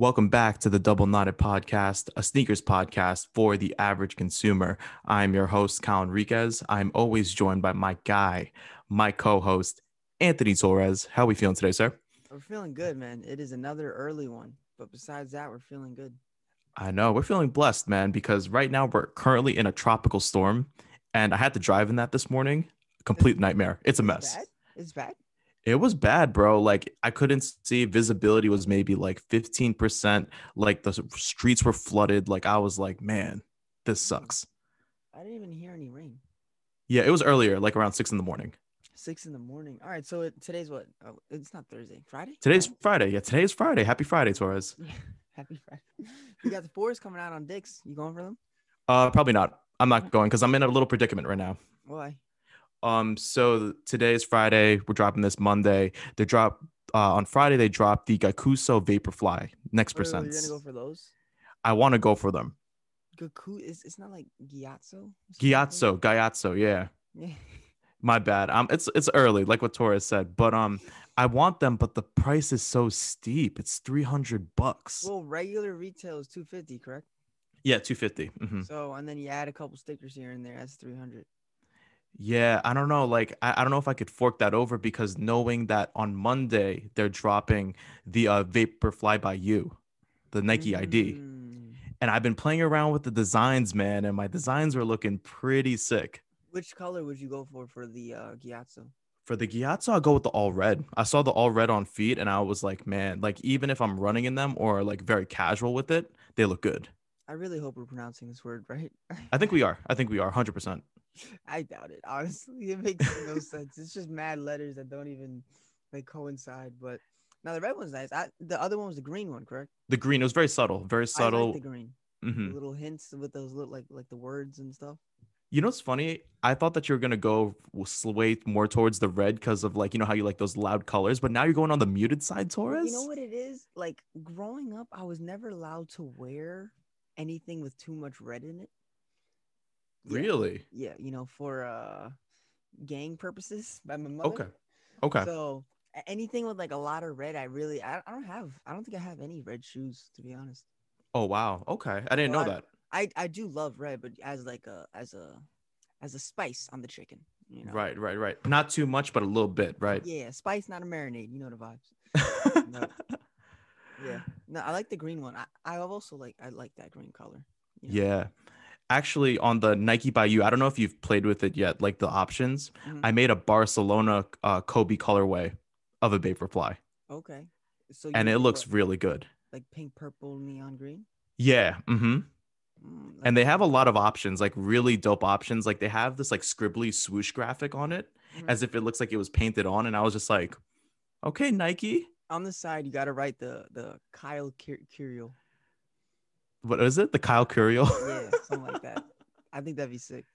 Welcome back to the Double Knotted Podcast, a sneakers podcast for the average consumer. I'm your host, Kyle Enriquez. I'm always joined by my guy, my co-host, Anthony Torres. How are we feeling today, sir? We're feeling good, man. It is another early one, but besides that, we're feeling good. I know we're feeling blessed, man, because right now we're currently in a tropical storm, and I had to drive in that this morning. Complete nightmare. It's a mess. Bad? It's bad. It was bad, bro. Like I couldn't see visibility was maybe like 15%. Like the streets were flooded. Like I was like, man, this sucks. I didn't even hear any rain. Yeah, it was earlier, like around six in the morning. Six in the morning. All right. So it, today's what? Oh, it's not Thursday. Friday. Today's Friday. Yeah, today's Friday. Happy Friday, Torres. Happy Friday. You got the fours coming out on Dick's. You going for them? Uh, probably not. I'm not going because I'm in a little predicament right now. Why? Um, so today is Friday. We're dropping this Monday. They drop uh, on Friday. They drop the Gakuso Vaporfly next percent. You're gonna go for those? I want to go for them. Gaku is it's not like Gyatso. Gyatso, Gyatso, yeah. Yeah. My bad. Um, it's it's early, like what Torres said, but um, I want them, but the price is so steep. It's three hundred bucks. Well, regular retail is two fifty, correct? yeah, two fifty. Mm-hmm. So and then you add a couple stickers here and there. That's three hundred. Yeah, I don't know. Like, I, I don't know if I could fork that over because knowing that on Monday they're dropping the uh, Vaporfly by You, the Nike ID, Mm. and I've been playing around with the designs, man, and my designs are looking pretty sick. Which color would you go for for the uh, Gyatso? For the Gyatso, I'll go with the all red. I saw the all red on feet, and I was like, man, like even if I'm running in them or like very casual with it, they look good. I really hope we're pronouncing this word right. I think we are. I think we are 100%. I doubt it. Honestly, it makes no sense. It's just mad letters that don't even like coincide. But now the red one's nice. I, the other one was the green one, correct? The green, it was very subtle, very I subtle. like the green. Mhm. The little hints with those little like like the words and stuff. You know what's funny? I thought that you were gonna go sway more towards the red because of like you know how you like those loud colors, but now you're going on the muted side, Torres. You know what it is? Like growing up, I was never allowed to wear anything with too much red in it. Really? Yeah, you know, for uh gang purposes by my mother. Okay. Okay. So anything with like a lot of red, I really I, I don't have I don't think I have any red shoes to be honest. oh wow. Okay. I didn't know I- that. I I do love red, but as like a as a as a spice on the chicken, you know. Right. Right. Right. Not too much, but a little bit. Right. Yeah, spice, not a marinade. You know the vibes. No. Yeah. No, I like the green one. I, I also like I like that green color. you know? yeah. Actually, on the Nike by you, I don't know if you've played with it yet. Like the options, Mhm. I made a Barcelona uh, Kobe colorway of a Vaporfly, Okay. So and it looks what, really good. like pink, purple, neon green. Yeah. Mm-hmm. Mm, and they have a lot of options like really dope options like they have this like scribbly swoosh graphic on it Mhm. as if it looks like it was painted on and i was just like okay nike on the side you got to write the the Kyle Cur- Curiel. What is it the kyle curiel Yeah, something like that. I think that'd be sick.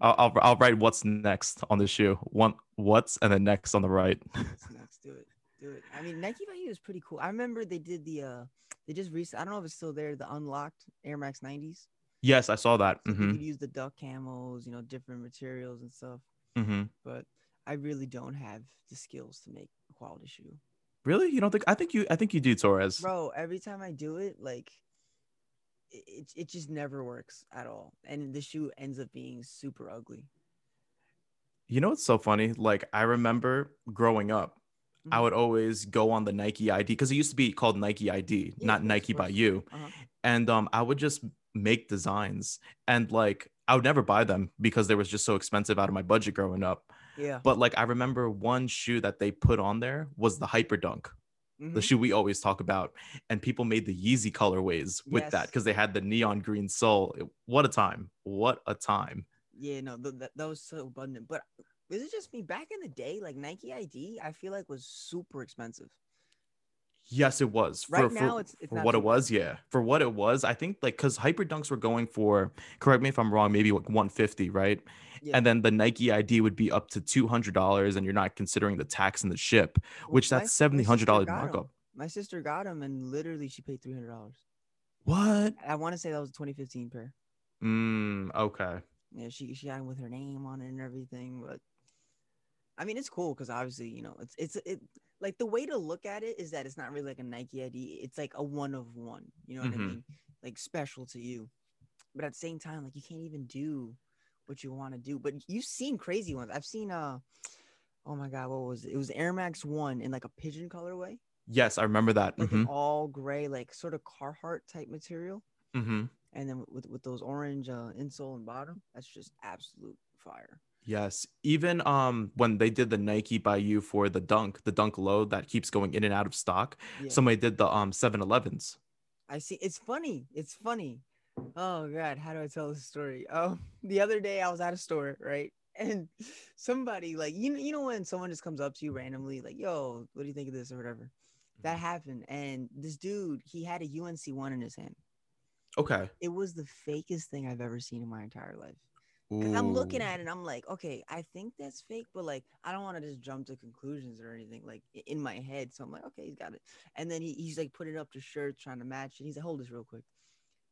I'll, I'll, I'll write what's next on the shoe one what's and then next on the right What's next? Do it. Do it. I mean, Nike by You is pretty cool. I remember they did the uh they just recent I don't know if it's still there, the unlocked Air Max 90s. yes i saw that So hmm you could use the duck camels, you know, different materials and stuff. hmm But I really don't have the skills to make a quality shoe. really you don't think i think you i think you do torres Bro, every time I do it, like it, it, just never works at all. And the shoe ends up being super ugly. you know what's so funny like i remember growing up I Mhm. would always go on the Nike ID because it used to be called Nike ID, Yeah, not Nike by you. Uh-huh. and um i would just make designs and like i would never buy them because they was just so expensive out of my budget growing up Yeah. but like i remember one shoe that they put on there was the hyperdunk the mm-hmm. shoe we always talk about and people made the yeezy colorways with that because they had the neon green sole what a time what a time Yeah, no, th- that, that was so abundant. But is it just me? Back in the day, like Nike ID, I feel like was super expensive. yes it was Right for, now, for, it's, it's for not what it was yeah for what it was i think like because hyperdunks were going for correct me if i'm wrong maybe like 150 right. Yeah. and then the Nike ID would be up to two hundred dollars, and you're not considering the tax and the ship, Well, which that's seventy hundred dollars sister got 'em. markup. My sister got them, and literally she paid three hundred dollars. What? I want to say that was a 2015 pair. Mm, okay. Yeah, she she had 'em with her name on it and everything. But I mean, it's cool because obviously, you know, it's it's it. like the way to look at it is that it's not really like a Nike ID. It's like a one of one. You know what Mhm. I mean? Like special to you. But at the same time, like you can't even do what you want to do. But you've seen crazy ones. I've seen uh oh my god, what was it? It was Air Max One in like a pigeon colorway, Yes, I remember that. like hmm an all gray, like sort of Carhartt type material. hmm And then with with those orange uh, insole and bottom, that's just absolute fire. Yes. Even um when they did the Nike by you for the dunk, the dunk low that keeps going in and out of stock, Yeah. somebody did the um 7-Elevens. I see. It's funny. It's funny. Oh God, how do I tell this story? Oh, the other day I was at a store, right? And somebody like you know, you know when someone just comes up to you randomly, like, "Yo, what do you think of this?" or whatever. That mm-hmm. happened, and this dude, he had a UNC one in his hand. Okay. It was the fakest thing I've ever seen in my entire life. Cause I'm looking at it, and I'm like, okay, I think that's fake, but like, I don't want to just jump to conclusions or anything like in my head. So I'm like, okay, he's got it. And then he, he's like putting up to shirts, trying to match it. He's like, hold this real quick.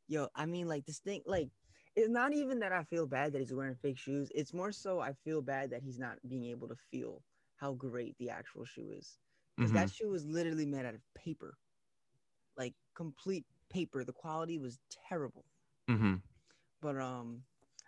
Yo, I mean, like this thing, like, it's not even that I feel bad that he's wearing fake shoes. It's more so I feel bad that he's not being able to feel how great the actual shoe is. Because Mhm. that shoe was literally made out of paper, like complete paper. The quality was terrible Mhm. but um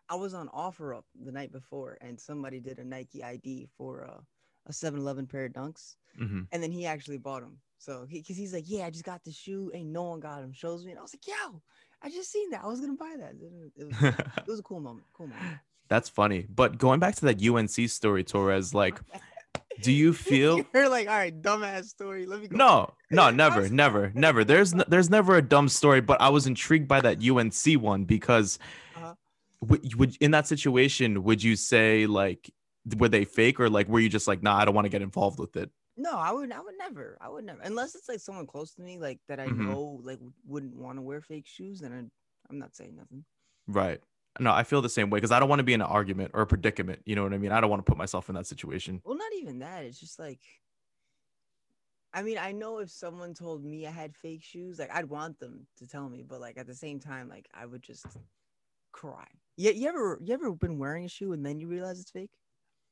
I was on offer up the night before and somebody did a Nike ID for uh, a 7-Eleven pair of dunks Mhm. and then he actually bought them. So he cuz he's like, "Yeah, I just got the shoe. Ain't no one got him." Shows me and I was like, "Yo, I just seen that. I was going to buy that." It, was, it was a cool moment. Cool moment. That's funny. But going back to that UNC story, Torres, like, do you feel You're like, "All right, dumbass story. Let me go." no, no, never, never, never. There's n- there's never a dumb story, but I was intrigued by that UNC one because Uh-huh. would, would in that situation would you say like were they fake or like were you just like nah I don't want to get involved with it? No, I would I would never. I would never. Unless it's like someone close to me like that I Mhm. know like wouldn't want to wear fake shoes, then I, I'm not saying nothing. Right. No, I feel the same way because I don't want to be in an argument or a predicament. You know what I mean? I don't want to put myself in that situation. Well, not even that. It's just like, I mean, I know if someone told me I had fake shoes, like I'd want them to tell me, but like at the same time, like I would just cry. Yeah, you ever you ever been wearing a shoe and then you realize it's fake?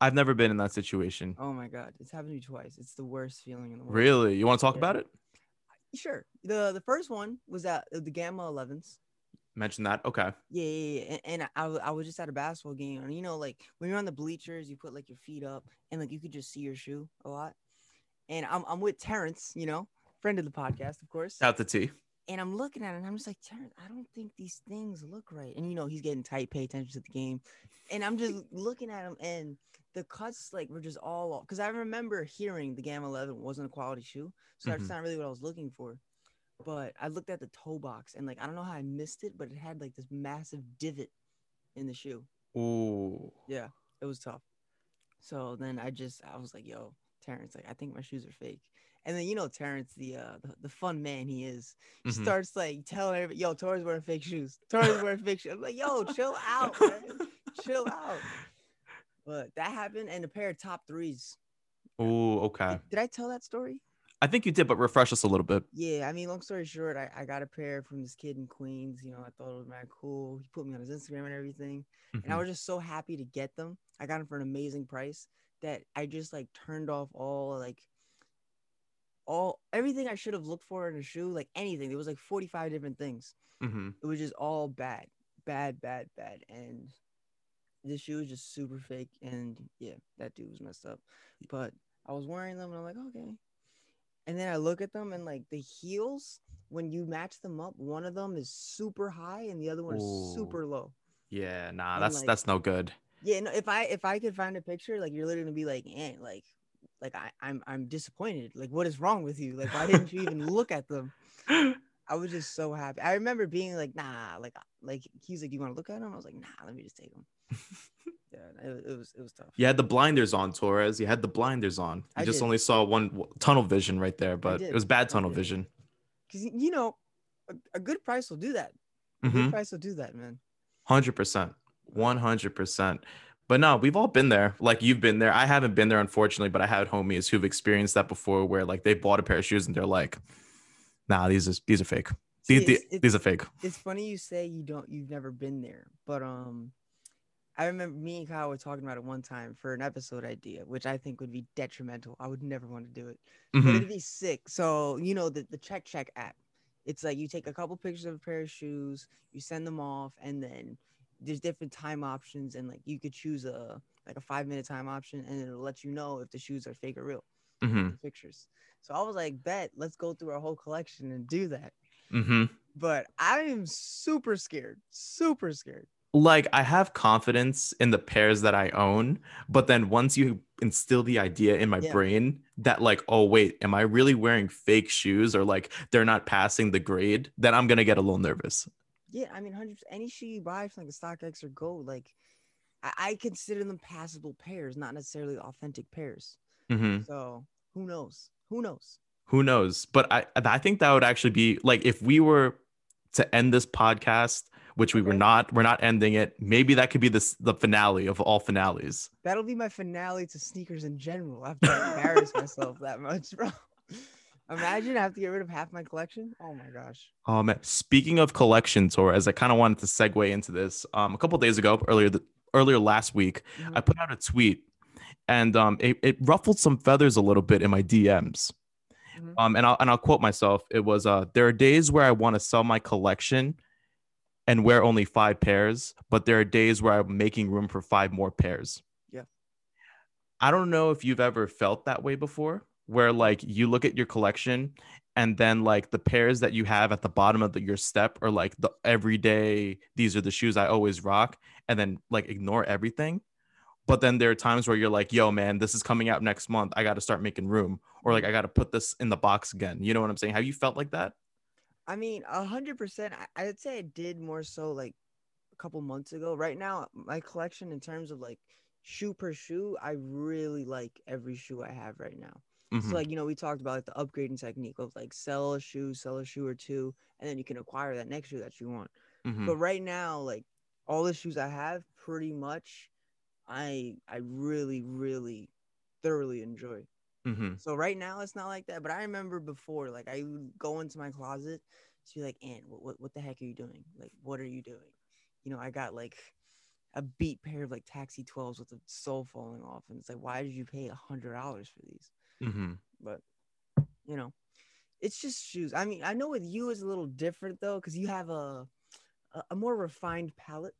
I've never been in that situation. Oh my god, it's happened to me twice. It's the worst feeling in the world. Really? You want to talk Yeah. about it? Sure. the The first one was at uh, the Gamma 11s. Mention that. Okay. Yeah, yeah, yeah. And, and I, I was just at a basketball game, and you know, like when you're on the bleachers, you put like your feet up, and like you could just see your shoe a lot. And I'm I'm with Terrence, you know, friend of the podcast, of course. Out the T. And I'm looking at it, and I'm just like, Terrence, I don't think these things look right. And you know, he's getting tight, pay attention to the game. And I'm just looking at him, and the cuts like were just all because I remember hearing the Gamma 11 wasn't a quality shoe, so that's Mhm. not really what I was looking for. But I looked at the toe box, and like I don't know how I missed it, but it had like this massive divot in the shoe. Ooh. Yeah, it was tough. So then I just I was like, yo, Terrence, like I think my shoes are fake. And then you know Terrence, the uh the, the fun man he is, he Mhm. starts like telling everybody, yo, Torres wearing fake shoes. Torres wearing fake shoes. I'm like, yo, chill out, man. chill out. But that happened and a pair of top threes. Oh, Okay. Did, did I tell that story? I think you did, but refresh us a little bit. Yeah, I mean, long story short, I, I got a pair from this kid in Queens. You know, I thought it was mad cool. He put me on his Instagram and everything. and I Mhm. was just so happy to get them. I got them for an amazing price that I just like turned off all like all everything I should have looked for in a shoe, like anything. There was like 45 different things. Mhm. It was just all bad, bad, bad, bad. And this shoe is just super fake. And yeah, that dude was messed up. But I was wearing them and I'm like, okay. And then I look at them and like the heels, when you match them up, one of them is super high and the other one is super low. Yeah. Nah. And, That's like- that's no good. Yeah, no, if I if I could find a picture, like you're literally gonna be like, eh, like, like I, I'm I'm disappointed. Like, what is wrong with you? Like, why didn't you even look at them? I was just so happy. I remember being like, nah, like, like he's like, do you want to look at him? I was like, nah, let me just take him. yeah, it, it was it was tough. You had the blinders on, Torres. You had the blinders on. You I just did. only saw one tunnel vision right there, but it was bad tunnel vision. because you know, a, a good price will do that. A Mhm. good price will do that, man. Hundred percent, one hundred percent. But no, we've all been there. Like you've been there. I haven't been there, unfortunately, but I had homies who've experienced that before, where like they bought a pair of shoes and they're like, "Nah, these is these are fake. See, These, it's- these, are fake." it's funny you say you don't you've never been there but um I remember me and Kyle were talking about it one time for an episode idea, which I think would be detrimental. I would never want to do it, but Mhm. it'd be sick. So you know the the Check Check app. It's like you take a couple pictures of a pair of shoes, you send them off, and then there's different time options, and like you could choose a like a five minute time option, and it'll let you know if the shoes are fake or real. Mhm. Pictures. So I was like, bet, let's go through our whole collection and do that. Mhm. But I am super scared, super scared. like I have confidence in the pairs that I own, but then once you instill the idea in my Yeah. brain that like, oh wait, am I really wearing fake shoes or like they're not passing the grade, then I'm gonna get a little nervous. Yeah, I mean, any shoe you buy from like a StockX or GOAT, like I, I consider them passable pairs, not necessarily authentic pairs. Mhm. So who knows? Who knows? Who knows? But I I think that would actually be like if we were to end this podcast, which we were not, we're not ending it. Maybe that could be the the finale of all finales. That'll be my finale to sneakers in general. After I embarrass myself that much, bro. Imagine I have to get rid of half my collection. Oh my gosh. Oh man, speaking of collections, or as I kind of wanted to segue into this. Um, a couple days ago, earlier the, earlier last week, I Mhm. put out a tweet, and um, it, it ruffled some feathers a little bit in my DMs. Mhm. Um, and I'll and I'll quote myself. It was uh, there are days where I want to sell my collection, and wear only five pairs, but there are days where I'm making room for five more pairs. Yeah. I don't know if you've ever felt that way before, where like you look at your collection and then like the pairs that you have at the bottom of the, your step are like the everyday these are the shoes I always rock and then like ignore everything. But then there are times where you're like, yo, man, this is coming out next month. I got to start making room or like I got to put this in the box again. You know what I'm saying? Have you felt like that? I mean, a hundred percent. I'd say I did more so like a couple months ago. Right now, my collection in terms of like shoe per shoe, I really like every shoe I have right now. Mhm. So like you know, we talked about like the upgrading technique of like sell a shoe, sell a shoe or two, and then you can acquire that next shoe that you want. Mhm. But right now, like all the shoes I have, pretty much, I I really really thoroughly enjoy. Mhm. So right now it's not like that, but I remember before, like I would go into my closet, to be like, "Aunt, what, what what the heck are you doing? Like, what are you doing?" You know, I got like a beat pair of like Taxi 12s with the sole falling off, and it's like, why did you pay a hundred dollars for these? Mhm. But you know, it's just shoes. I mean, I know with you it's a little different though, because you have a a more refined palette.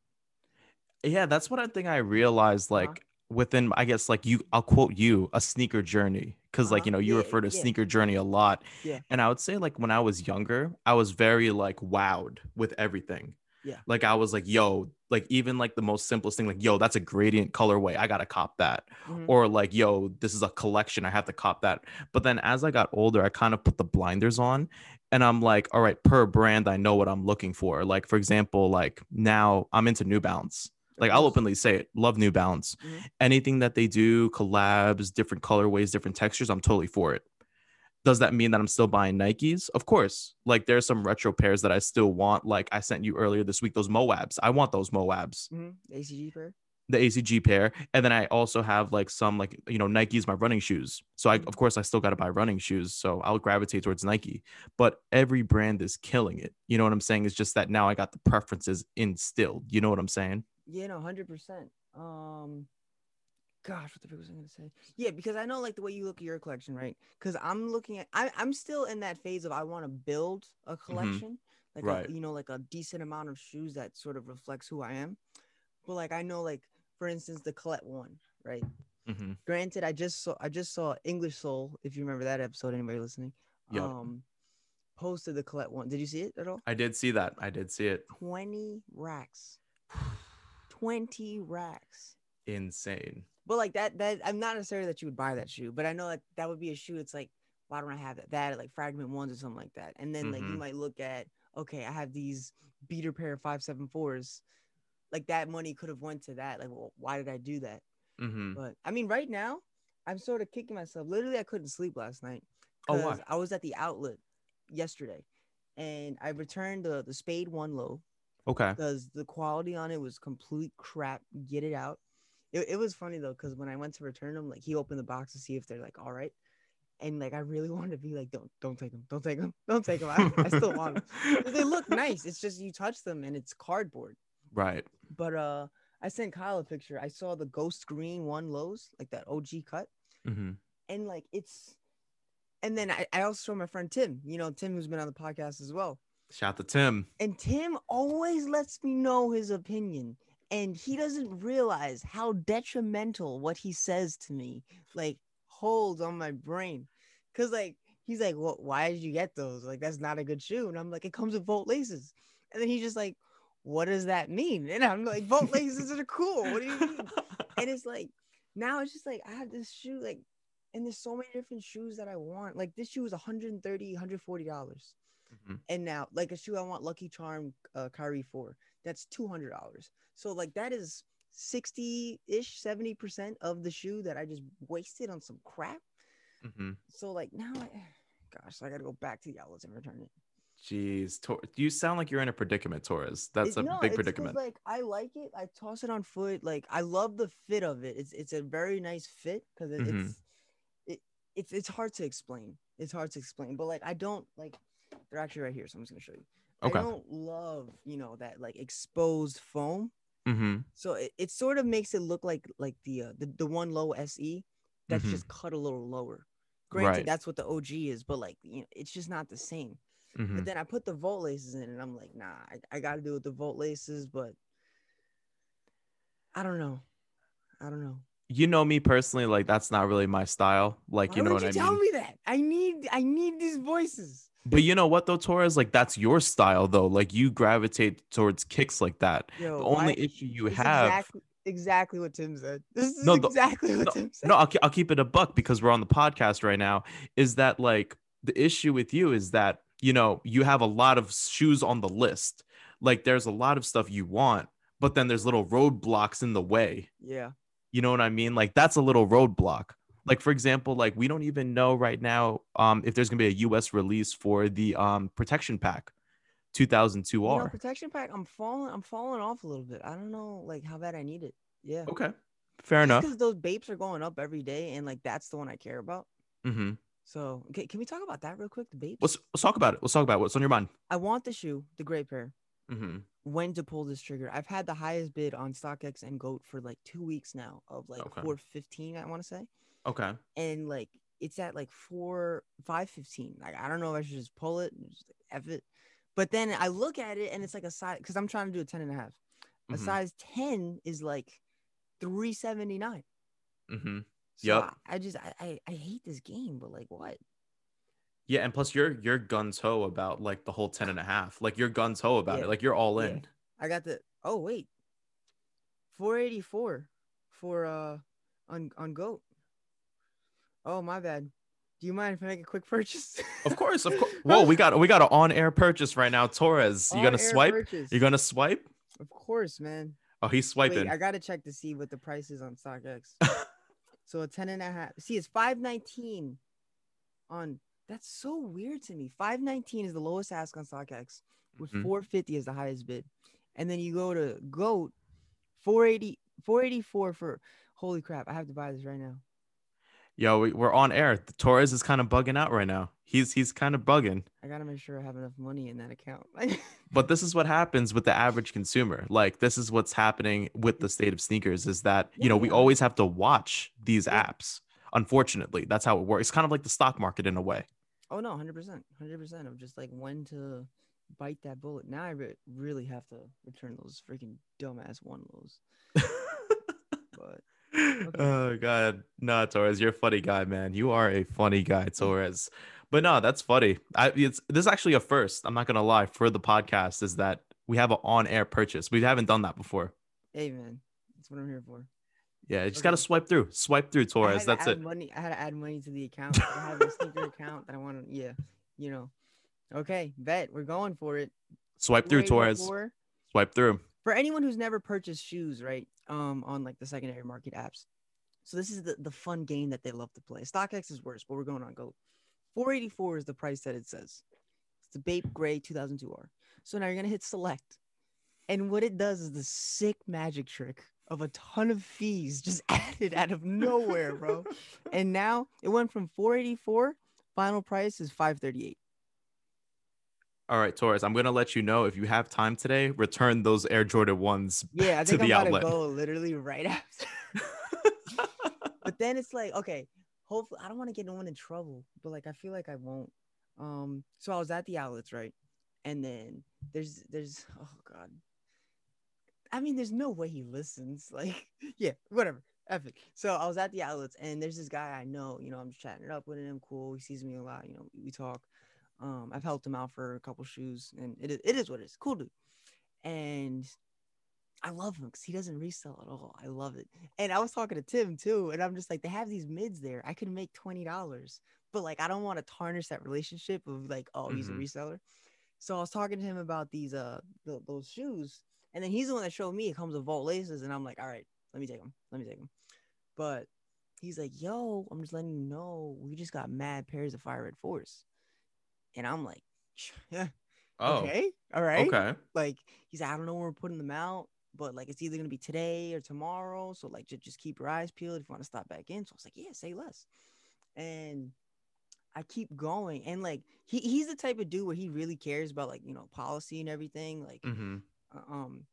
Yeah, that's what I think I realized Uh-huh. like within I guess like you I'll quote you a sneaker journey like Uh-huh. you know you Yeah, refer to yeah. sneaker journey a lot. Yeah. And I would say like when I was younger, I was very like wowed with everything. Yeah. Like I was like, yo, like even like the most simplest thing like yo, that's a gradient colorway. I got to cop that. Mhm. Or like, yo, this is a collection. I have to cop that. But then as I got older, I kind of put the blinders on and I'm like, all right, per brand, I know what I'm looking for. Like, for example, like now I'm into New Balance. Like, I'll openly say it, love New Balance. Mhm. Anything that they do, collabs, different colorways, different textures, I'm totally for it. Does that mean that I'm still buying Nikes? Of course. Like, there's some retro pairs that I still want. Like, I sent you earlier this week, those Moabs. I want those Moabs Mhm. ACG pair. the ACG pair, and then I also have like some like you know Nike's my running shoes. So I Mhm. of course I still got to buy running shoes. So I'll gravitate towards Nike. But every brand is killing it. You know what I'm saying? It's just that now I got the preferences instilled. You know what I'm saying? Yeah, no, hundred percent. Um, gosh, what the fuck was I gonna say? Yeah, because I know like the way you look at your collection, right? Because I'm looking at, I, I'm still in that phase of I want to build a collection, like Mm-hmm. Right. a, you know, like a decent amount of shoes that sort of reflects who I am. But like I know, like for instance, the Colette one, right? Mm-hmm. Granted, I just saw, I just saw English Soul. If you remember that episode, anybody listening? Yep. Um, posted the Colette one. Did you see it at all? I did see that. I did see it. 20 racks. 20 racks. Insane. But like that, that I'm not necessarily that you would buy that shoe, but I know that that would be a shoe. It's like, why don't I have that? That like fragment ones or something like that. And then like you Mhm. might look at, okay, I have these beater pair of five seven fours. Like that money could have went to that. Like, well, why did I do that? Mm-hmm. But I mean, right now, I'm sort of kicking myself. Literally, I couldn't sleep last night. Oh, why? I was at the outlet yesterday, and I returned the the Spade One Low Okay. because the quality on it was complete crap. Get it out. It, it was funny though, because when I went to return them, like he opened the box to see if they're like all right, and like I really wanted to be like, don't don't take them, don't take them, don't take them. I, I still want them. They look nice. It's just you touch them and it's cardboard. Right. But uh, I sent Kyle a picture. I saw the ghost green one lows, like that OG cut, hmm and like it's. And then I, I also showed my friend Tim. You know Tim, who's been on the podcast as well. Shout to Tim. And Tim always lets me know his opinion. And he doesn't realize how detrimental what he says to me like holds on my brain. Cause like he's like, Well, why did you get those? Like, that's not a good shoe. And I'm like, it comes with Volt laces. And then he's just like, What does that mean? And I'm like, Volt laces are cool. What do you mean? And it's like now it's just like I have this shoe, like, and there's so many different shoes that I want. Like this shoe is 130 140 dollars. Mhm. And now, like a shoe I want, Lucky Charm, uh, Kyrie four, that's two hundred dollars. So like that is sixty ish, seventy percent of the shoe that I just wasted on some crap. Mhm. So like now, I, gosh, I gotta go back to the outlets and return it. Jeez, Tor- you sound like you're in a predicament, Torres. That's It- a no, big predicament. Like I like it. I toss it on foot. Like I love the fit of it. It's it's a very nice fit because it, Mhm. it's it, it's it's hard to explain. It's hard to explain. But like I don't like. They're actually right here, so I'm just gonna show you. Okay. I don't love you know that like exposed foam. Mm-hmm. So it, it sort of makes it look like like the uh, the, the one low SE that's Mhm. just cut a little lower. Granted, Right. that's what the OG is, but like you know, it's just not the same. Mm-hmm. But then I put the volt laces in, and I'm like, nah, I, I got to do with the volt laces, but I don't know. I don't know. You know me personally, like that's not really my style. Like Why you know what you I tell mean. Tell me that? I need I need these voices. But you know what though, Torres? Like that's your style though. Like you gravitate towards kicks like that. Yo, the only issue you have. exactly, exactly what Tim said. This is No, the- exactly what Tim said. No, I'll, I'll keep it a buck because we're on the podcast right now. Is that like the issue with you is that, you know, you have a lot of shoes on the list. Like there's a lot of stuff you want, but then there's little roadblocks in the way. Yeah. You know what I mean? Like that's a little roadblock. Like for example, like we don't even know right now um if there's gonna be a US release for the um protection pack 2002R. You know, protection pack. I'm falling. I'm falling off a little bit. I don't know, like how bad I need it. Yeah. okay. Fair enough. Because those babes are going up every day, and like that's the one I care about. mm-hmm So, okay, can we talk about that real quick? The babes. Let's let's talk about it. Let's talk about what's on your mind. I want the shoe, the gray pair. mm-hmm. When to pull this trigger? I've had the highest bid on StockX and Goat for like two weeks now, of like Okay. four fifteen. I want to say, Okay. and like it's at like four five fifteen. Like I don't know if I should just pull it, and just f it. But then I look at it and it's like a size because I'm trying to do a 10 and a half. A Mhm. size 10 is like 379. hmm So Yep. I, I just I, I I hate this game, but like what? Yeah, and plus you're you're gun ho about like the whole 10 and a half. Like you're gun ho about Yeah. it. Like you're all Yeah. in. I got the oh wait. 484 for uh on on goat. Oh my bad. Do you mind if I make a quick purchase? Of course, of course. Whoa, we got we got an on-air purchase right now. Torres, you gonna swipe? purchase. You're gonna swipe? Of course, man. Oh, he's swiping. Wait, I gotta check to see what the price is on StockX. so a 10 and a half. See, it's 519 on that's so weird to me. 519 is the lowest ask on StockX, with Mhm. 450 is the highest bid. And then you go to GOAT, 480, 484 for holy crap. I have to buy this right now. Yo, we, we're on air. The Torres is kind of bugging out right now. He's he's kind of bugging. I gotta make sure I have enough money in that account. But this is what happens with the average consumer. Like this is what's happening with the state of sneakers is that, you know, we always have to watch these apps. Unfortunately, that's how it works. It's kind of like the stock market in a way. oh no, 100%. 100% of just like when to bite that bullet. Now I re- really have to return those freaking dumbass one lows. But Oh god, no, Torres, you're a funny guy, man. You are a funny guy, Torres. But no, that's funny. I it's this is actually a first. I'm not gonna lie for the podcast is that we have an on-air purchase. We haven't done that before. hey man, that's what I'm here for. Yeah, you just gotta swipe through, swipe through, Torres. That's it. Money, I had to add money to the account. I have a sneaker account that I want to, yeah, you know. Okay, bet we're going for it. Swipe through, Torres. 484. Swipe through. For anyone who's never purchased shoes, right? Um, on like the secondary market apps. So this is the, the fun game that they love to play. StockX is worse, but we're going on Goat. 484 is the price that it says. It's the Bape Gray 2002R. So now you're gonna hit select, and what it does is the sick magic trick of a ton of fees just added out of nowhere, bro. and now it went from 484. Final price is 538. All right, Torres, I'm gonna let you know if you have time today, return those Air Jordan ones Yeah, I to think I'm the about outlet. to go literally right after. but then it's like, okay, hopefully I don't want to get no one in trouble, but like I feel like I won't. Um, so I was at the outlets, right? And then there's there's oh god. I mean, there's no way he listens. Like, yeah, whatever. It. So I was at the outlets and there's this guy I know, you know, I'm just chatting it up with him. Cool. He sees me a lot, you know, we talk. Um, I've helped him out for a couple shoes and it is, it is what it is. Cool dude. And I love him because he doesn't resell at all. I love it. And I was talking to Tim too, and I'm just like, they have these mids there. I could make twenty dollars, but like, I don't want to tarnish that relationship of like, oh, he's Mhm. a reseller. So I was talking to him about these uh th- those shoes, and then he's the one that showed me it comes with Volt laces, and I'm like, all right, let me take them, let me take them. But he's like, yo, I'm just letting you know, we just got mad pairs of Fire Red Force, and I'm like, yeah, Oh, okay, all right, okay. like he's like, I don't know when we're putting them out, but like it's either gonna be today or tomorrow. So like just, just keep your eyes peeled if you want to stop back in. So I was like, yeah, say less. And I keep going. And like he, he's the type of dude where he really cares about like, you know, policy and everything. Like hmm uh, um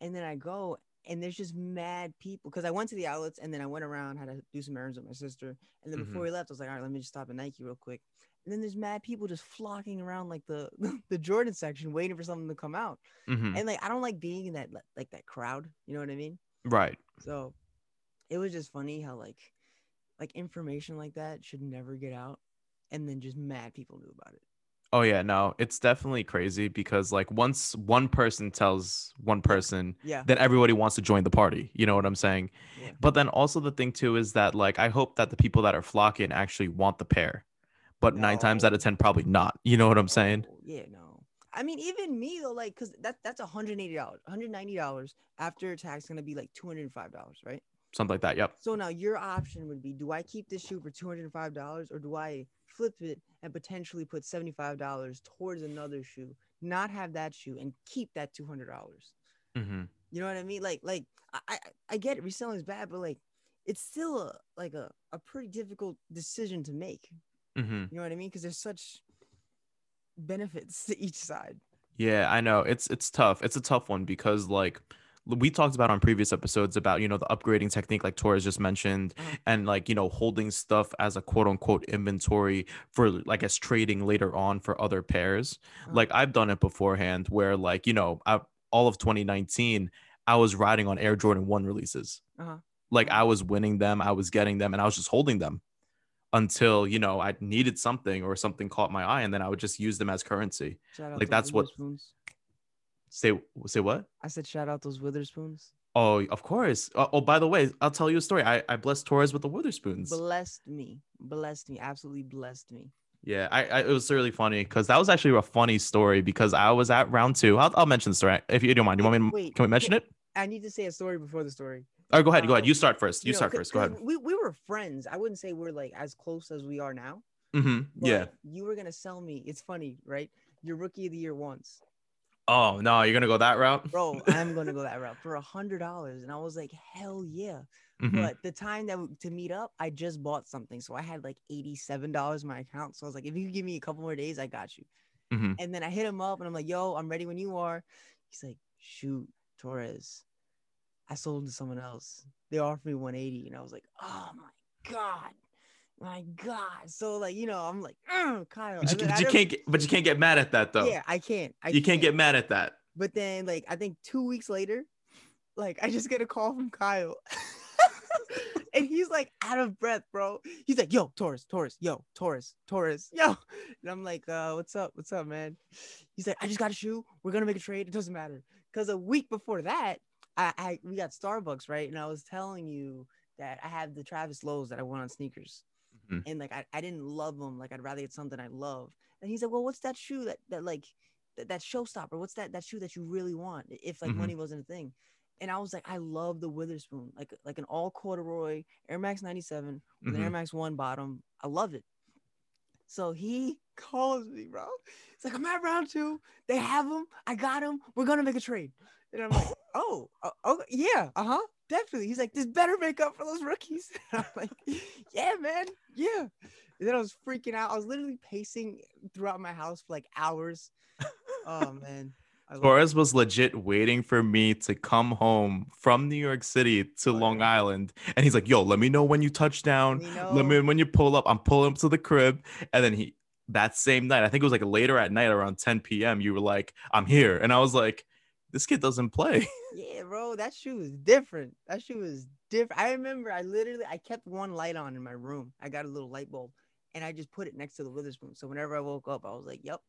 and then I go and there's just mad people because I went to the outlets and then I went around, had to do some errands with my sister. And then before Mhm. we left, I was like, all right, let me just stop at Nike real quick. And then there's mad people just flocking around like the the Jordan section, waiting for something to come out hmm and like I don't like being in that like that crowd. You know what I mean? Right. So it was just funny how like like information like that should never get out, and then just mad people knew about it. Oh yeah, no, it's definitely crazy because like once one person tells one person, Yeah, then everybody wants to join the party. You know what I'm saying? Yeah. But then also the thing too is that like I hope that the people that are flocking actually want the pair. But nine times out of ten, probably not. You know what I'm saying? Oh, yeah, no. I mean, even me though, like, cause that that's 180 dollars, 190 dollars after tax, gonna be like 205 dollars, right? Something like that. Yep. So now your option would be: Do I keep this shoe for 205 dollars, or do I flip it and potentially put 75 dollars towards another shoe, not have that shoe, and keep that 200 dollars? hmm You know what I mean? Like, like I, I, I get it, reselling is bad, but like, it's still a like a, a pretty difficult decision to make. Hmm You know what I mean? Because there's such benefits to each side. Yeah, I know. It's it's tough. It's a tough one because like we talked about on previous episodes about you know the upgrading technique like Torres just mentioned Uh-huh. and like you know holding stuff as a quote unquote inventory for like as trading later on for other pairs. Uh-huh. Like I've done it beforehand where like you know I, all of 2019 I was riding on Air Jordan 1 releases. Uh-huh. Like. I was winning them, I was getting them and I was just holding them until you know I needed something or something caught my eye and then I would just use them as currency. Shout out Like, that's what- Say say what? I said shout out those Wotherspoons. Oh, of course. Oh, oh, by the way, I'll tell you a story. I, I blessed Torres with the Wotherspoons. Blessed me, blessed me, absolutely blessed me. Yeah, I, I it was really funny because that was actually a funny story because I was at round two. I'll, I'll mention the story if you don't mind. You want me? To, Wait, can we mention it? I need to say a story before the story. Or go ahead. Go ahead. uh, You start first. You, know, start first. Go ahead. We, we were friends. I wouldn't say we're like as close as we are now. Mm-hmm. Yeah. You were gonna sell me. It's funny, right? Your rookie of the year once. Oh no, you're gonna go that route, Bro, I'm gonna go that route for a hundred dollars. And I was like, hell yeah. Mhm. But the time that to meet up, I just bought something. So I had like $87 in my account. So I was like, if you give me a couple more days, I got you. Mhm. And then I hit him up and I'm like, yo, I'm ready when you are. He's like, shoot, Torres. I sold them to someone else. They offered me 180. And I was like, oh my God. My God. So like, you know, I'm like, "Mm, Kyle. But you, but you can't. Get, but you can't get mad at that though. Yeah, I can't. I you can't get mad at that. But then, like, I think two weeks later, like, I just get a call from Kyle. and he's like out of breath, bro. He's like, yo, Torres, Torres, yo, Torres, Torres, yo. And I'm like, uh, what's up? What's up, man? He's like, I just got a shoe. We're gonna make a trade. It doesn't matter. Cause a week before that, I, I we got Starbucks, right? And I was telling you that I have the Travis Lows that I want on sneakers. Mhm. And like I, I didn't love them. Like I'd rather get something I love. And he's like, Well, what's that shoe that that like that, that showstopper? What's that that shoe that you really want if like Mhm. money wasn't a thing? And I was like, I love the Wotherspoon, like like an all corduroy Air Max 97 with an Air Mhm. Max One bottom. I love it. So he calls me, bro. It's like I'm at round two. They have them. I got them. We're gonna make a trade. And I'm like, oh, oh, oh yeah, uh huh, definitely. He's like, this better make up for those rookies. And I'm like, yeah, man, yeah. And then I was freaking out. I was literally pacing throughout my house for like hours. oh man. Torres was legit waiting for me to come home from New York City to Oh, Long. Island. And he's like, yo, let me know when you touch down. Let me Let me know. when you pull up. I'm pulling up to the crib. And then he that same night, I think it was like later at night around 10 p.m. You were like, I'm here. And I was like, this kid doesn't play. Yeah, bro, that shoe is different. That shoe is different. I remember I literally I kept one light on in my room. I got a little light bulb and I just put it next to the Wotherspoon. So whenever I woke up, I was like, Yep,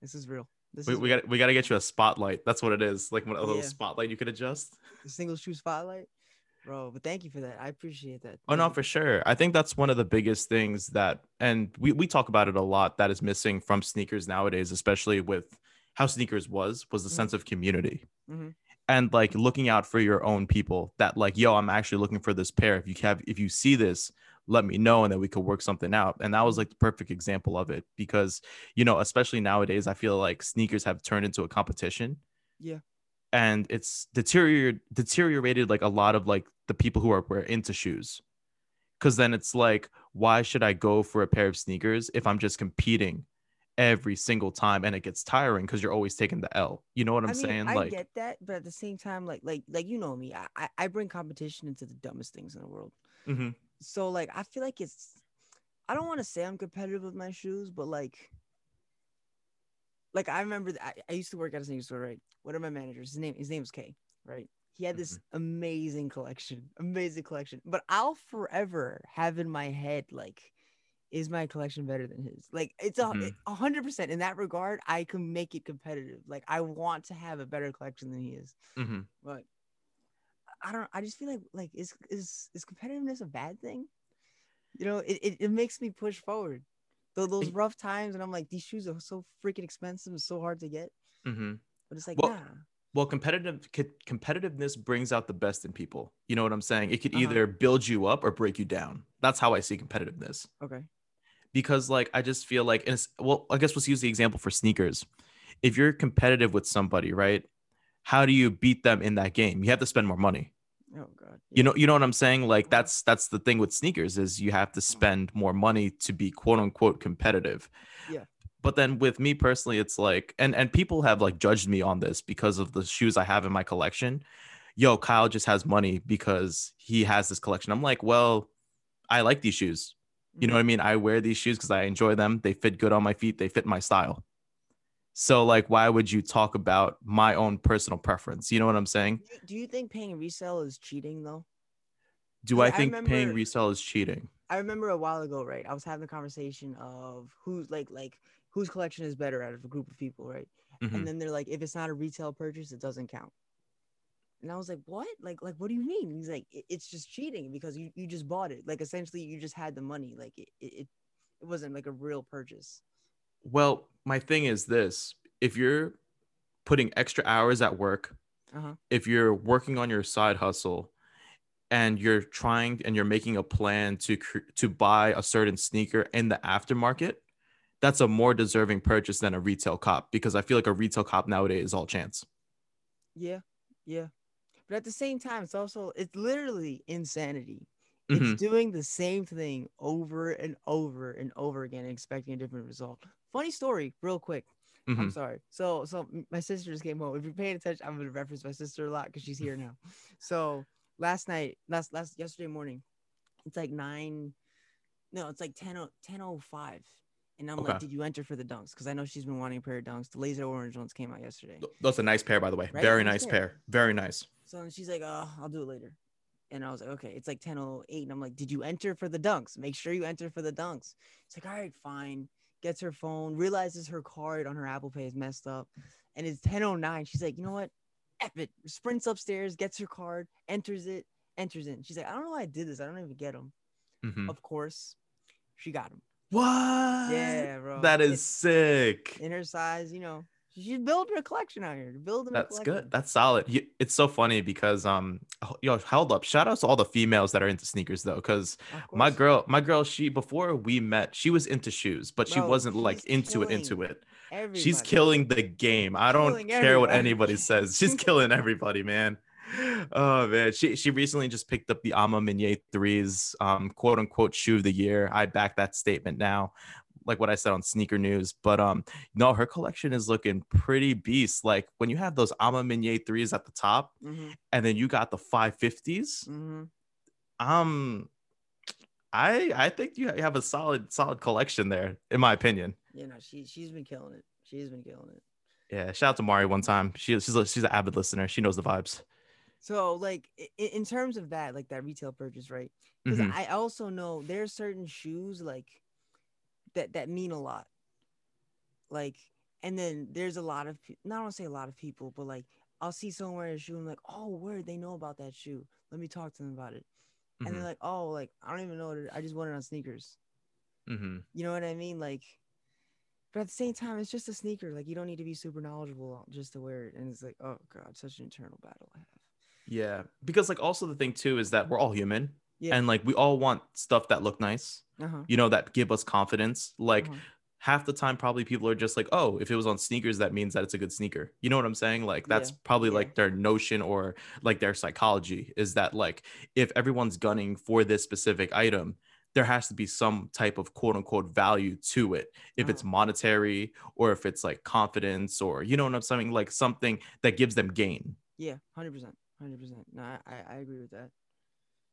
this is real. This We, is we got we got to get you a spotlight. That's what it is. Like a little Yeah. spotlight you could adjust. the single shoe spotlight. Bro, but thank you for that. I appreciate that. Oh no, Thank for sure. I think that's one of the biggest things that, and we we talk about it a lot. That is missing from sneakers nowadays, especially with how sneakers was was the Mhm. sense of community, Mhm. and like looking out for your own people. That like, yo, I'm actually looking for this pair. If you have, if you see this, let me know, and then we could work something out. And that was like the perfect example of it because you know, especially nowadays, I feel like sneakers have turned into a competition. Yeah. and it's deteriorated deteriorated like a lot of like the people who are were into shoes because then it's like why should i go for a pair of sneakers if i'm just competing every single time and it gets tiring because you're always taking the l you know what i'm I mean, saying I like get that, but at the same time, like, like, like you know me, I, I, bring competition into the dumbest things in the world. mhm, So like, I feel like it's, I don't want to say I'm competitive with my shoes, but like, like I remember that I, I used to work at a sneaker store, right? One of my managers, his name, his name was Kay, right? He had this amazing collection, amazing collection. But I'll forever have in my head like, is my collection better than his? Like it's a Mhm. a hundred percent in that regard. I can make it competitive. Like I want to have a better collection than he is, mhm. but I don't. I just feel like like is is is competitiveness a bad thing? You know, it it, it makes me push forward. Though those rough times, and I'm like, these shoes are so freaking expensive and so hard to get. Mhm. But it's like, Well, nah. well competitive co- competitiveness brings out the best in people you know what i'm saying it could Uh-huh. either build you up or break you down that's how i see competitiveness Okay. Because like I just feel like and it's well, I guess let's use the example for sneakers. If you're competitive with somebody, right? How do you beat them in that game? You have to spend more money. Oh god. You know, you know what I'm saying? Like that's that's the thing with sneakers is you have to mm-hmm. spend more money to be quote unquote competitive. Yeah. But then with me personally, it's like, and and people have like judged me on this because of the shoes I have in my collection. Yo, Kyle just has money because he has this collection. I'm like, well, I like these shoes. You know what I mean? I wear these shoes because I enjoy them. They fit good on my feet. They fit my style. So, like, why would you talk about my own personal preference? You know what I'm saying? Do you- think paying resale is cheating though? Do I I think paying remember- resale is cheating? I remember a while ago, right? I was having a conversation of who's like like whose collection is better out of a group of people, right? Mhm. And then they're like, if it's not a retail purchase, it doesn't count. And I was like, what? Like, like, what do you mean? He's like, it's just cheating because you, you just bought it. Like, essentially, you just had the money. Like, it, it, it wasn't like a real purchase. Well, my thing is this if you're putting extra hours at work, Uh-huh. if you're working on your side hustle, and you're trying and you're making a plan to to buy a certain sneaker in the aftermarket, that's a more deserving purchase than a retail cop because I feel like a retail cop nowadays is all chance. Yeah, yeah. But at the same time, it's also it's literally insanity. Mhm. It's doing the same thing over and over and over again, and expecting a different result. Funny story, real quick. I'm Mhm. sorry. So, so my sister just came home. If you're paying attention, I'm gonna reference my sister a lot because she's here now. So last night, last last yesterday morning, it's like nine. No, it's like 10 10:05, and I'm like, "Did you enter for the dunks?" Because I know she's been wanting a pair of dunks. The laser orange ones came out yesterday. That's a nice pair, by the way. Right? Very Nice nice pair. pair. Very nice. So then she's like, "Oh, I'll do it later." And I was like, "Okay." It's like 10:08, and I'm like, "Did you enter for the dunks? Make sure you enter for the dunks." It's like, "All right, fine." Gets her phone, realizes her card on her Apple Pay is messed up, and it's 10:09. She's like, "You know what? F it." Sprints upstairs, gets her card, enters it, enters in. She's like, "I don't know why I did this. I don't even get them." Mhm. Of course, she got them. What? Yeah, bro. That is It- is sick. in her size. You know, she's building a collection out here. Building. That's good. That's solid. You- It's so funny because um, oh, yo, hold up. Shout out to all the females that are into sneakers though, because my girl, my girl, she before we met, she was into shoes, but she wasn't like into it. Into it. She's killing the game. I don't Killing care what anybody says. She's killing everybody, man. Oh man, she she recently just picked up the A Ma Maniére threes, um, quote unquote shoe of the year. I back that statement now, like what I said on Sneaker News. But um, no, her collection is looking pretty beast. Like when you have those A Ma Maniére threes at the top, Mhm, and then you got the five mhm. Um, I I think you have a solid solid collection there, in my opinion. You know, she she's been killing it. She's been killing it. Yeah, shout out to Mari one time. She she's a, she's an avid listener. She knows the vibes. So like in terms of that, like that retail purchase, right? Because Mhm. I also know there are certain shoes like that that mean a lot. Like, and then there's a lot of not want to say a lot of people, but like I'll see someone wearing a shoe and I'm like, oh, word, they know about that shoe. Let me talk to them about it. And Mhm. they're like, oh, like I don't even know what it, I just want it on sneakers. Mm-hmm. You know what I mean? Like, but at the same time, it's just a sneaker. Like you don't need to be super knowledgeable just to wear it. And it's like, oh god, such an internal battle I have. Yeah, because like also the thing too is that we're all human, Yeah. and like we all want stuff that look nice. Uh huh. You know, that give us confidence. Like Uh-huh. half the time, probably people are just like, oh, if it was on sneakers, that means that it's a good sneaker. You know what I'm saying? Like that's Yeah, probably yeah. like their notion or like their psychology is that like if everyone's gunning for this specific item. There has to be some type of quote unquote value to it. If it's Uh-huh. monetary or if it's like confidence or you know what I'm saying, like something that gives them gain. Yeah, hundred percent, hundred percent. No, I, I agree with that.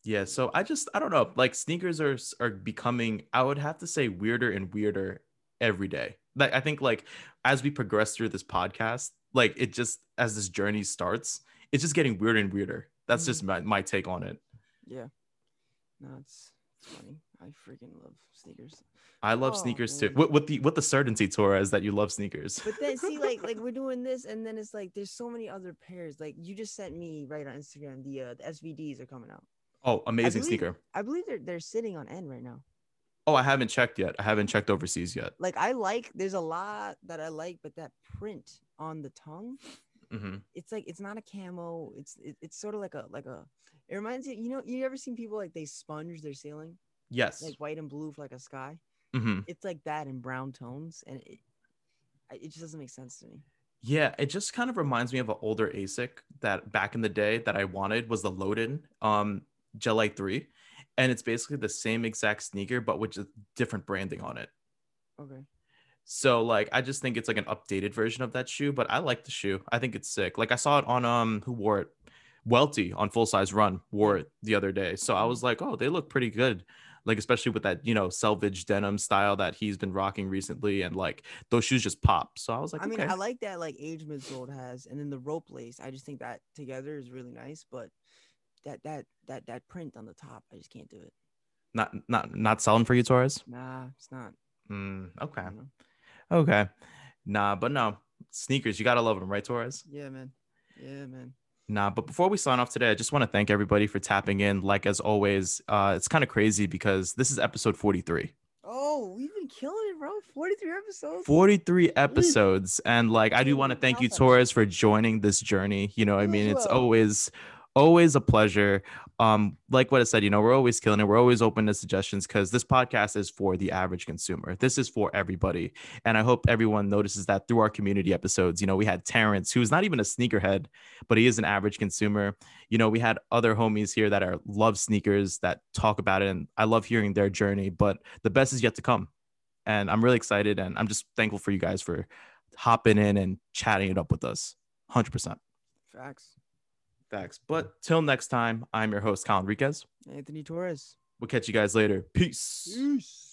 Yeah, so I just I don't know, like sneakers are are becoming I would have to say weirder and weirder every day. Like I think like as we progress through this podcast, like it just as this journey starts, it's just getting weirder and weirder. That's just mm-hmm. my, my take on it. Yeah. No, it's it's funny. I freaking love sneakers. I love Oh, sneakers too. with the with the certainty Torres that you love sneakers. But then see, like like we're doing this, and then it's like there's so many other pairs. Like you just sent me right on Instagram. The uh, the SVDs are coming out. oh, amazing believe- sneaker. I believe they're they're sitting on end right now. Oh, I haven't checked yet. I haven't checked overseas yet. Like I like. There's a lot that I like, but that print on the tongue, hmm it's like it's not a camo. It's it, it's sort of like a like a. It reminds you. You know, you ever seen people like they sponge their ceiling Yes. like white and blue for like a sky? Hmm It's like that in brown tones, and it it just doesn't make sense to me. Yeah, it just kind of reminds me of an older ASIC that back in the day that I wanted was the Loden um Gel-Lyte 3. And it's basically the same exact sneaker, but with just different branding on it. Okay. So like I just think it's like an updated version of that shoe, but I like the shoe. I think it's sick. Like I saw it on um who wore it? Welty on full size run wore it the other day. So I was like, oh, they look pretty good. Like especially with that, you know, selvage denim style that he's been rocking recently, and like those shoes just pop. So I was like, I mean, okay. I like that like age midsole has, and then the rope lace. I just think that together is really nice, but that that that that print on the top, I just can't do it. not not not selling for you, Torres. Nah, it's not. Mm, okay. Okay. Nah, but no. Sneakers, you gotta love them, right, Torres? Yeah, man. Yeah, man. Nah, but before we sign off today, I just want to thank everybody for tapping in. Like as always, uh, it's kind of crazy because this is episode 43. Oh, we've been killing it, bro. Forty-three episodes. 43 episodes. And like I do want to thank you. Torres, for joining this journey. You know, I mean, it's always always a pleasure. Um, like what I said, you know, we're always killing it. We're always open to suggestions because this podcast is for the average consumer. This is for everybody. And I hope everyone notices that through our community episodes. You know, we had Terrence, who's not even a sneakerhead, but he is an average consumer. You know, we had other homies here that are love sneakers that talk about it. And I love hearing their journey, but the best is yet to come. And I'm really excited and I'm just thankful for you guys for hopping in and chatting it up with us. 100%. Facts. Facts. But till next time, I'm your host, Kyle Enriquez. Anthony Torres. We'll catch you guys later. Peace. Peace.